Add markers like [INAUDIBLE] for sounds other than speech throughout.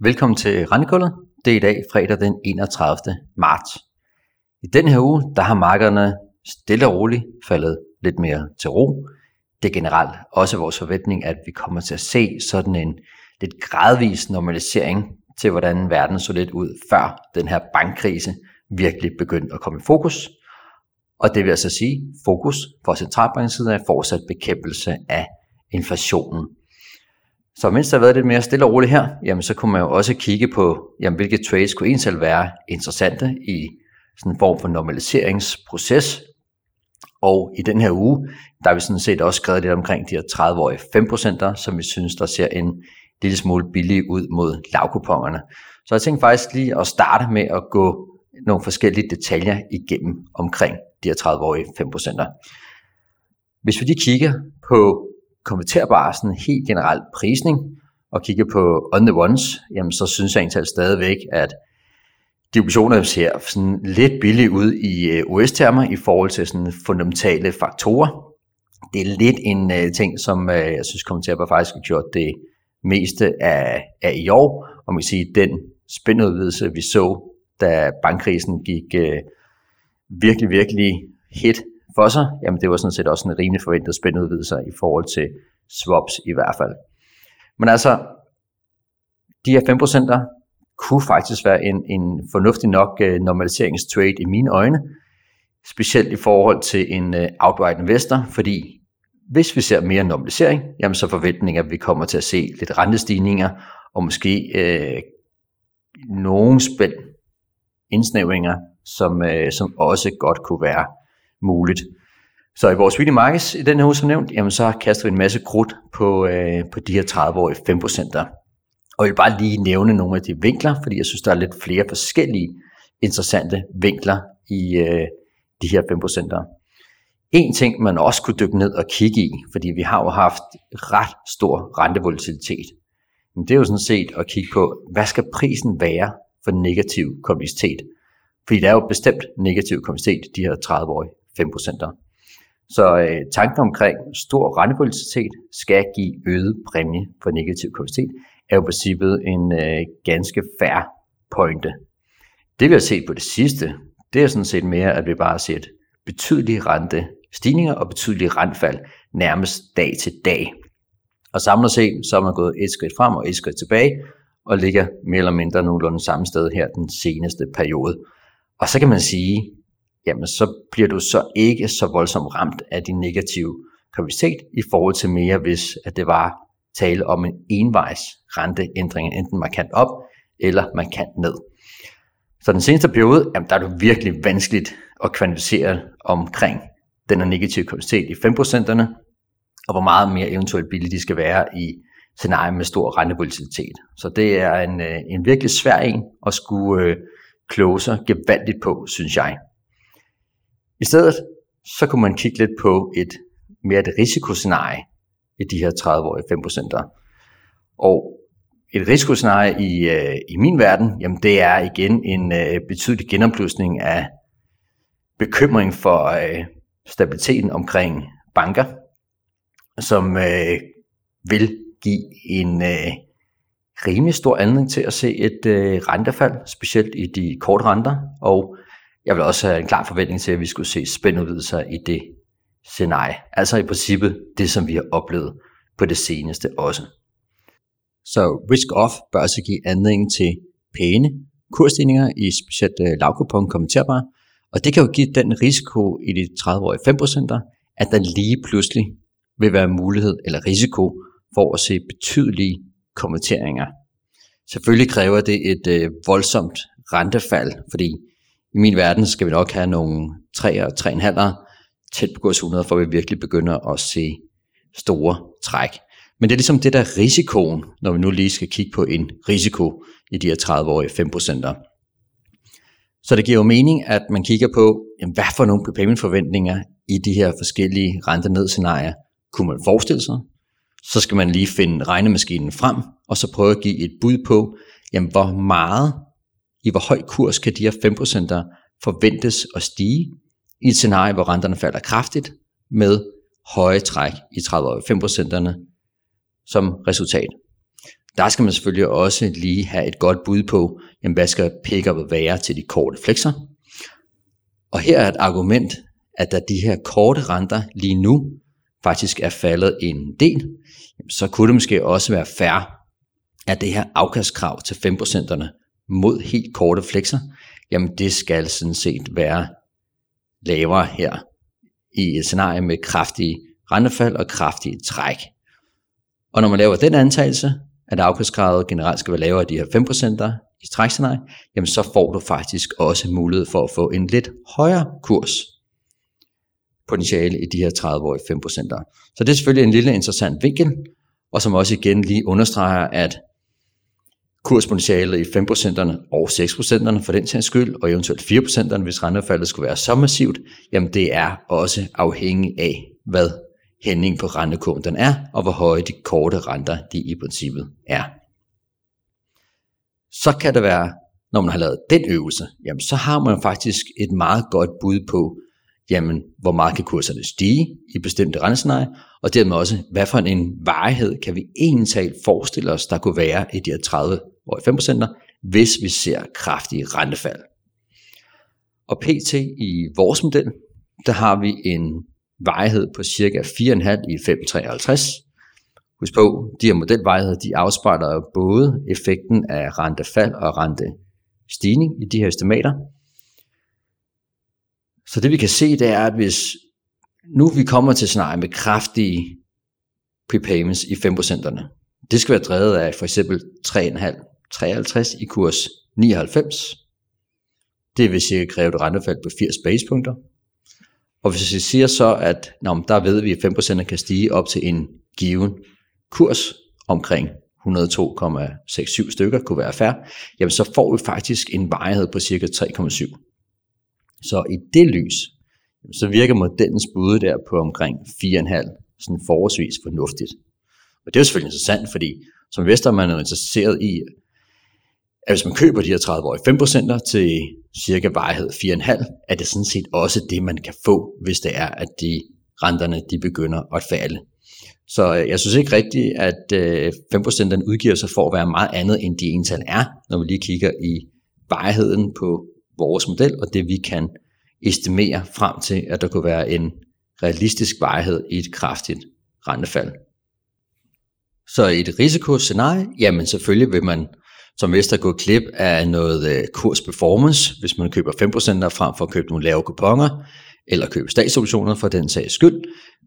Velkommen til Rentekullet. Det er i dag fredag den 31. marts. I den her uge, der har markederne stille og roligt faldet lidt mere til ro. Det er generelt også vores forventning, at vi kommer til at se sådan en lidt gradvis normalisering til, hvordan verden så lidt ud før den her bankkrise virkelig begyndte at komme i fokus. Og det vil altså sige, fokus fra centralbankens side er fortsat bekæmpelse af inflationen. Så mens der har været lidt mere stille og roligt her, jamen så kunne man jo også kigge på, jamen, hvilke trades kunne egentlig være interessante i sådan en form for normaliseringsproces. Og i den her uge, der har vi sådan set også skrevet lidt omkring de her 30-årige 5%, som vi synes, der ser en lille smule billig ud mod lavkupongerne. Så jeg tænkte faktisk lige at starte med at gå nogle forskellige detaljer igennem omkring de her 30-årige 5%. Hvis vi lige kigger på konverterbar sådan helt generelt prisning, og kigger på on the ones, jamen så synes jeg egentlig stadigvæk, at de ser sådan lidt billige ud i øh, US-termer i forhold til sådan fundamentale faktorer. Det er lidt en uh, ting, som uh, jeg synes kommenterer faktisk har gjort det meste af, af i år. Og man kan sige, den spændudvidelse, vi så, da bankkrisen gik uh, virkelig, virkelig hit for sig, jamen det var sådan set også en rimelig forventet spændudvidelse i forhold til swaps i hvert fald. Men altså, de her 5% kunne faktisk være en, en fornuftig nok øh, normaliseringstrade i mine øjne, specielt i forhold til en uh, outright investor, fordi hvis vi ser mere normalisering, jamen så forventninger, at vi kommer til at se lidt rentestigninger, og måske øh, nogle spænd indsnævringer, som, øh, som også godt kunne være muligt. Så i vores Weekly Markets i den her uge, som nævnt, jamen så kaster vi en masse krudt på, øh, på de her 30-årige 5%'er. Og jeg vil bare lige nævne nogle af de vinkler, fordi jeg synes, der er lidt flere forskellige interessante vinkler i øh, de her 5%'er. En ting, man også kunne dykke ned og kigge i, fordi vi har jo haft ret stor rentevolatilitet, men det er jo sådan set at kigge på, hvad skal prisen være for negativ komplicitet? Fordi der er jo bestemt negativ komplicitet, de her 30-årige 5%. Så øh, tanken omkring stor rentevolatilitet skal give øget præmie for negativ kompleksitet, er jo i princippet en øh, ganske fair pointe. Det vi har set på det sidste, det er sådan set mere, at vi bare har set betydelige rentestigninger og betydelige rentefald nærmest dag til dag. Og samlet set, så er man gået et skridt frem og et skridt tilbage, og ligger mere eller mindre nogenlunde samme sted her den seneste periode. Og så kan man sige, jamen så bliver du så ikke så voldsomt ramt af din negative kapacitet i forhold til mere, hvis at det var tale om en envejs renteændring, enten markant op eller markant ned. Så den seneste periode, jamen der er det virkelig vanskeligt at kvantificere omkring den her negative kapacitet i 5%'erne, og hvor meget mere eventuelt billigt de skal være i scenarier med stor rentevolatilitet. Så det er en, øh, en virkelig svær en at skulle øh, kloge sig gevaldigt på, synes jeg. I stedet så kunne man kigge lidt på et mere et risikoscenarie i de her 30-årige 5%. Og et risikoscenarie i, øh, i min verden, jamen det er igen en øh, betydelig genopblusning af bekymring for øh, stabiliteten omkring banker, som øh, vil give en øh, rimelig stor anledning til at se et øh, rentefald, specielt i de korte renter, og jeg vil også have en klar forventning til, at vi skulle se spændudvidelser i det scenarie. Altså i princippet det, som vi har oplevet på det seneste også. Så risk-off bør altså give anledning til pæne kursstigninger i specielt øh, lavkupon kommenterbare, og det kan jo give den risiko i de 30-årige 5%, at der lige pludselig vil være mulighed eller risiko for at se betydelige kommenteringer. Selvfølgelig kræver det et øh, voldsomt rentefald, fordi i min verden skal vi nok have nogle 3 og 3,5 tæt på gods 100, for vi virkelig begynder at se store træk. Men det er ligesom det der risikoen, når vi nu lige skal kigge på en risiko i de her 30-årige 5%. Så det giver jo mening, at man kigger på, jamen, hvad for nogle prepayment-forventninger i de her forskellige rente-ned-scenarier kunne man forestille sig. Så skal man lige finde regnemaskinen frem, og så prøve at give et bud på, jamen, hvor meget i hvor høj kurs kan de her 5% forventes at stige i et scenarie, hvor renterne falder kraftigt med høje træk i 30-årige 5%'erne som resultat. der skal man selvfølgelig også lige have et godt bud på, jamen hvad skal pick være til de korte flexer. Og her er et argument, at da de her korte renter lige nu faktisk er faldet en del, så kunne det måske også være fair, at det her afkastkrav til 5%'erne mod helt korte flexer, jamen det skal sådan set være lavere her i et scenarie med kraftige rentefald og kraftige træk. Og når man laver den antagelse, at afkastkravet generelt skal være lavere af de her 5% i trækscenarie, jamen så får du faktisk også mulighed for at få en lidt højere kurs potentiale i de her 30-årige 5%. Så det er selvfølgelig en lille interessant vinkel, og som også igen lige understreger, at kurspotentialet i 5%'erne og 6%'erne for den sags skyld, og eventuelt 4%'erne, hvis rentefaldet skulle være så massivt, jamen det er også afhængig af, hvad hændingen på rentekurven den er, og hvor høje de korte renter de i princippet er. Så kan det være, når man har lavet den øvelse, jamen så har man faktisk et meget godt bud på, jamen, hvor meget kan kurserne stige i bestemte rentescenarier, og dermed også, hvad for en varighed kan vi egentlig forestille os, der kunne være i de her 30 år 5%, hvis vi ser kraftige rentefald. Og pt. i vores model, der har vi en varighed på cirka 4,5 i 5,53. Husk på, de her modelvejheder, de afspejler både effekten af rentefald og rentestigning i de her estimater, så det vi kan se, det er, at hvis nu vi kommer til scenarie med kraftige prepayments i 5%'erne, det skal være drevet af for eksempel 3,5, 53 i kurs 99. Det vil cirka kræve et rentefald på 80 basepunkter. Og hvis vi siger så, at nå, der ved vi, at 5% kan stige op til en given kurs omkring 102,67 stykker kunne være fair, jamen så får vi faktisk en varighed på cirka 3,7. Så i det lys, så virker modellens bud der på omkring 4,5 sådan forholdsvis fornuftigt. Og det er jo selvfølgelig interessant, fordi som investor man er interesseret i, at hvis man køber de her 30-årige 5% til cirka varighed 4,5, er det sådan set også det, man kan få, hvis det er, at de renterne de begynder at falde. Så øh, jeg synes ikke rigtigt, at øh, 5% udgiver sig for at være meget andet, end de ental er, når vi lige kigger i varigheden på vores model, og det vi kan estimere frem til, at der kunne være en realistisk varighed i et kraftigt rentefald. Så i et risikoscenarie, jamen selvfølgelig vil man som vist er gået klip af noget øh, kursperformance, hvis man køber 5% frem for at købe nogle lave kuponer, eller købe statsobligationer for den sags skyld.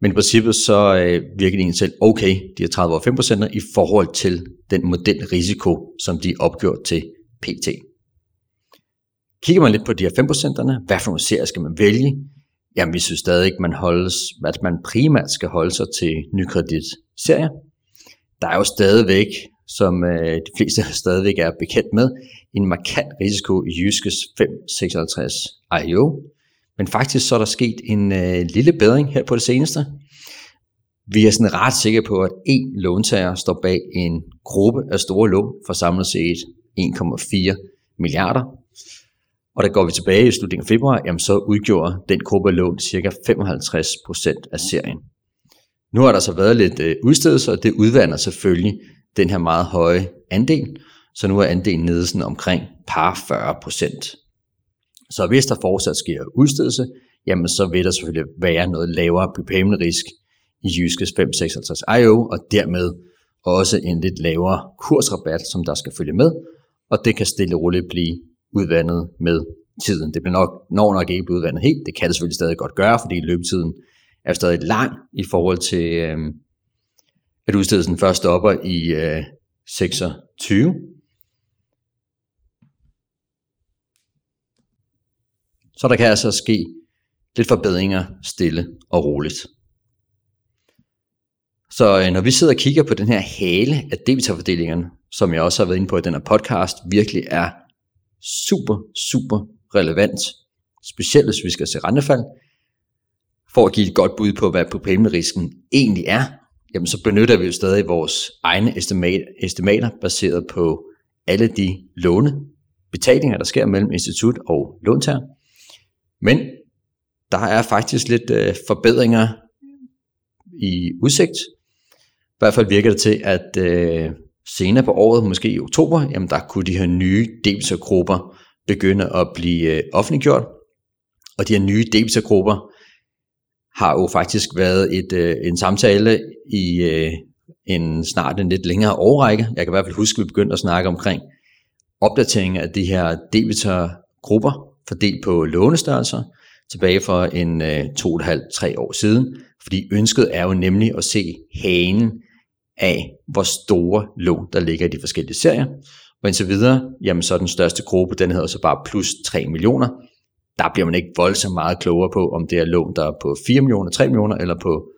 Men i princippet så øh, virker det egentlig selv okay, de her 30 år 5% i forhold til den modelrisiko, som de er opgjort til PT. Kigger man lidt på de her 5%'erne, hvad for nogle serier skal man vælge? Jamen, vi synes stadig man holdes, at man primært skal holde sig til nykredit-serier. Der er jo stadigvæk, som øh, de fleste [LAUGHS] stadigvæk er bekendt med, en markant risiko i Jyskes 556 IO. Men faktisk så er der sket en øh, lille bedring her på det seneste. Vi er sådan ret sikre på, at en låntager står bag en gruppe af store lån for samlet set 1,4 milliarder. Og der går vi tilbage i slutningen af februar, jamen så udgjorde den gruppe af lån ca. 55% af serien. Nu har der så været lidt øh, udstedelse, og det udvander selvfølgelig den her meget høje andel, så nu er andelen nede sådan omkring par 40%. Så hvis der fortsat sker udstedelse, jamen så vil der selvfølgelig være noget lavere prepayment risk i Jyskes 556 IO, og dermed også en lidt lavere kursrabat, som der skal følge med, og det kan stille og roligt blive udvandet med tiden. Det bliver nok, når nok ikke blive udvandet helt. Det kan det selvfølgelig stadig godt gøre, fordi løbetiden er stadig lang i forhold til, øh, at udstedelsen først stopper i øh, 26. Så der kan altså ske lidt forbedringer stille og roligt. Så øh, når vi sidder og kigger på den her hale af debitorfordelingerne, som jeg også har været inde på i den her podcast, virkelig er super, super relevant, specielt hvis vi skal se rentefald, for at give et godt bud på, hvad problemrisken egentlig er, jamen så benytter vi jo stadig vores egne estimat, estimater, baseret på alle de lånebetalinger, der sker mellem institut og låntager. Men der er faktisk lidt øh, forbedringer i udsigt. I hvert fald virker det til, at øh, senere på året, måske i oktober, jamen der kunne de her nye debitorgrupper begynde at blive øh, offentliggjort. Og de her nye debitorgrupper har jo faktisk været et, øh, en samtale i øh, en snart en lidt længere årrække. Jeg kan i hvert fald huske, at vi begyndte at snakke omkring opdatering af de her debitorgrupper fordelt på lånestørrelser tilbage for en øh, to og et halvt, tre år siden. Fordi ønsket er jo nemlig at se hanen af, hvor store lån, der ligger i de forskellige serier. Og indtil videre, jamen så er den største gruppe, den hedder så bare plus 3 millioner. Der bliver man ikke voldsomt meget klogere på, om det er lån, der er på 4 millioner, 3 millioner, eller på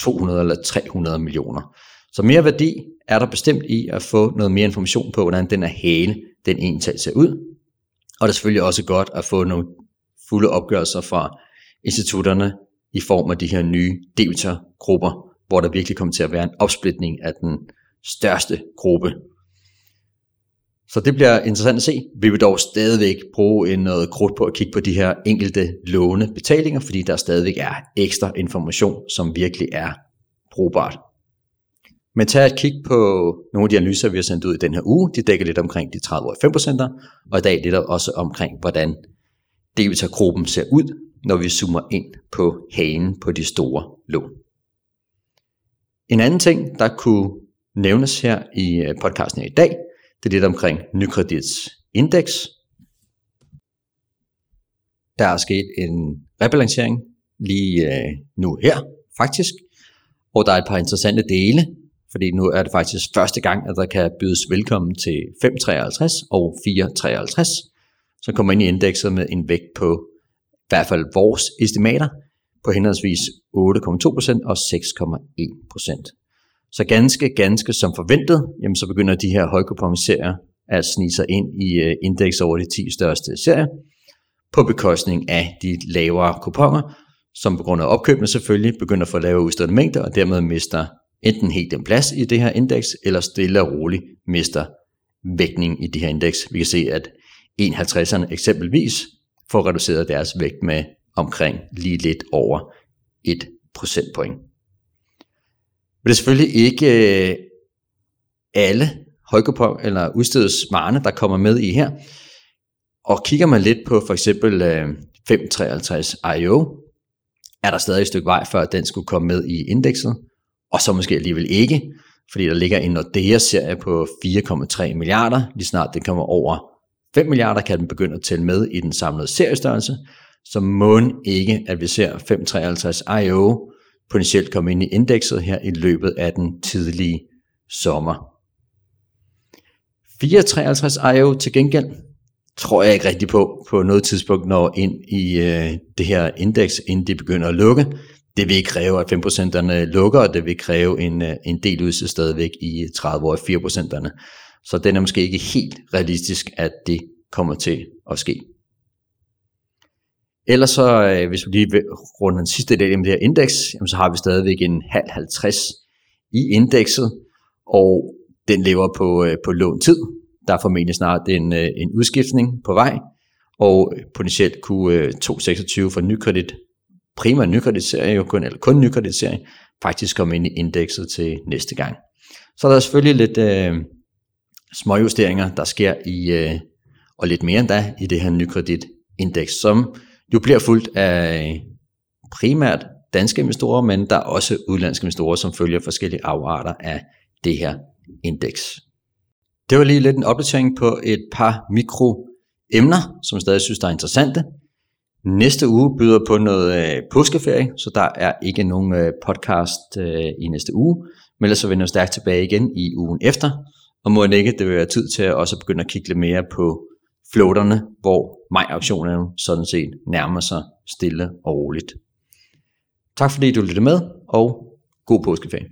200 eller 300 millioner. Så mere værdi er der bestemt i at få noget mere information på, hvordan den er hale, den ental ser ud. Og det er selvfølgelig også godt at få nogle fulde opgørelser fra institutterne i form af de her nye debitorgrupper, hvor der virkelig kommer til at være en opsplitning af den største gruppe. Så det bliver interessant at se. Vi vil dog stadigvæk bruge en noget krudt på at kigge på de her enkelte lånebetalinger, fordi der stadigvæk er ekstra information, som virkelig er brugbart. Men tag et kig på nogle af de analyser, vi har sendt ud i den her uge. De dækker lidt omkring de 30-årige 5%, og i dag lidt også omkring, hvordan debitorgruppen ser ud, når vi zoomer ind på hagen på de store lån. En anden ting, der kunne nævnes her i øh, podcasten i dag, det er lidt omkring nykredits indeks. Der er sket en rebalancering lige øh, nu her, faktisk, og der er et par interessante dele, fordi nu er det faktisk første gang, at der kan bydes velkommen til 5,53 og 4,53, så kommer ind i indekset med en vægt på i hvert fald vores estimater på henholdsvis 8,2% og 6,1%. Så ganske, ganske som forventet, jamen så begynder de her højkuponserier at snige sig ind i øh, indeks over de 10 største serier, på bekostning af de lavere kuponer, som på grund af opkøbene selvfølgelig begynder at få lavere udstående mængder, og dermed mister enten helt en plads i det her indeks, eller stille og roligt mister vægtning i det her indeks. Vi kan se, at 51'erne eksempelvis får reduceret deres vægt med omkring lige lidt over 1 procentpoint. Men det er selvfølgelig ikke øh, alle højkupon eller udstedelsesmarne, der kommer med i her. Og kigger man lidt på for eksempel øh, 553 IO, er der stadig et stykke vej, før den skulle komme med i indekset og så måske alligevel ikke, fordi der ligger en Nordea-serie på 4,3 milliarder. Lige snart den kommer over 5 milliarder, kan den begynde at tælle med i den samlede seriestørrelse. Så må ikke, at vi ser 553 IO potentielt komme ind i indekset her i løbet af den tidlige sommer. 453 IO til gengæld tror jeg ikke rigtig på på noget tidspunkt når ind i øh, det her indeks, inden det begynder at lukke det vil kræve, at 5%'erne lukker, og det vil kræve en, øh, en del udsid stadigvæk i 30 år 4%'erne. Så den er måske ikke helt realistisk, at det kommer til at ske. Ellers så, øh, hvis vi lige runder den sidste del af det her indeks, så har vi stadigvæk en halv 50 i indekset, og den lever på, øh, på lån tid. Der er formentlig snart en, øh, en udskiftning på vej, og potentielt kunne øh, 226 for nykredit primært nykreditserie, jo kun, eller kun nykreditserie, faktisk komme ind i indekset til næste gang. Så der er selvfølgelig lidt øh, småjusteringer, der sker i, øh, og lidt mere end da, i det her nykreditindeks, som jo bliver fuldt af primært danske investorer, men der er også udlandske investorer, som følger forskellige afarter af det her indeks. Det var lige lidt en opdatering på et par mikroemner, som jeg stadig synes, der er interessante. Næste uge byder på noget øh, påskeferie, så der er ikke nogen øh, podcast øh, i næste uge. Men ellers så vender vi stærkt tilbage igen i ugen efter. Og må ikke, det vil være tid til at også begynde at kigge lidt mere på floaterne, hvor maj-auktionerne sådan set nærmer sig stille og roligt. Tak fordi du lyttede med, og god påskeferie.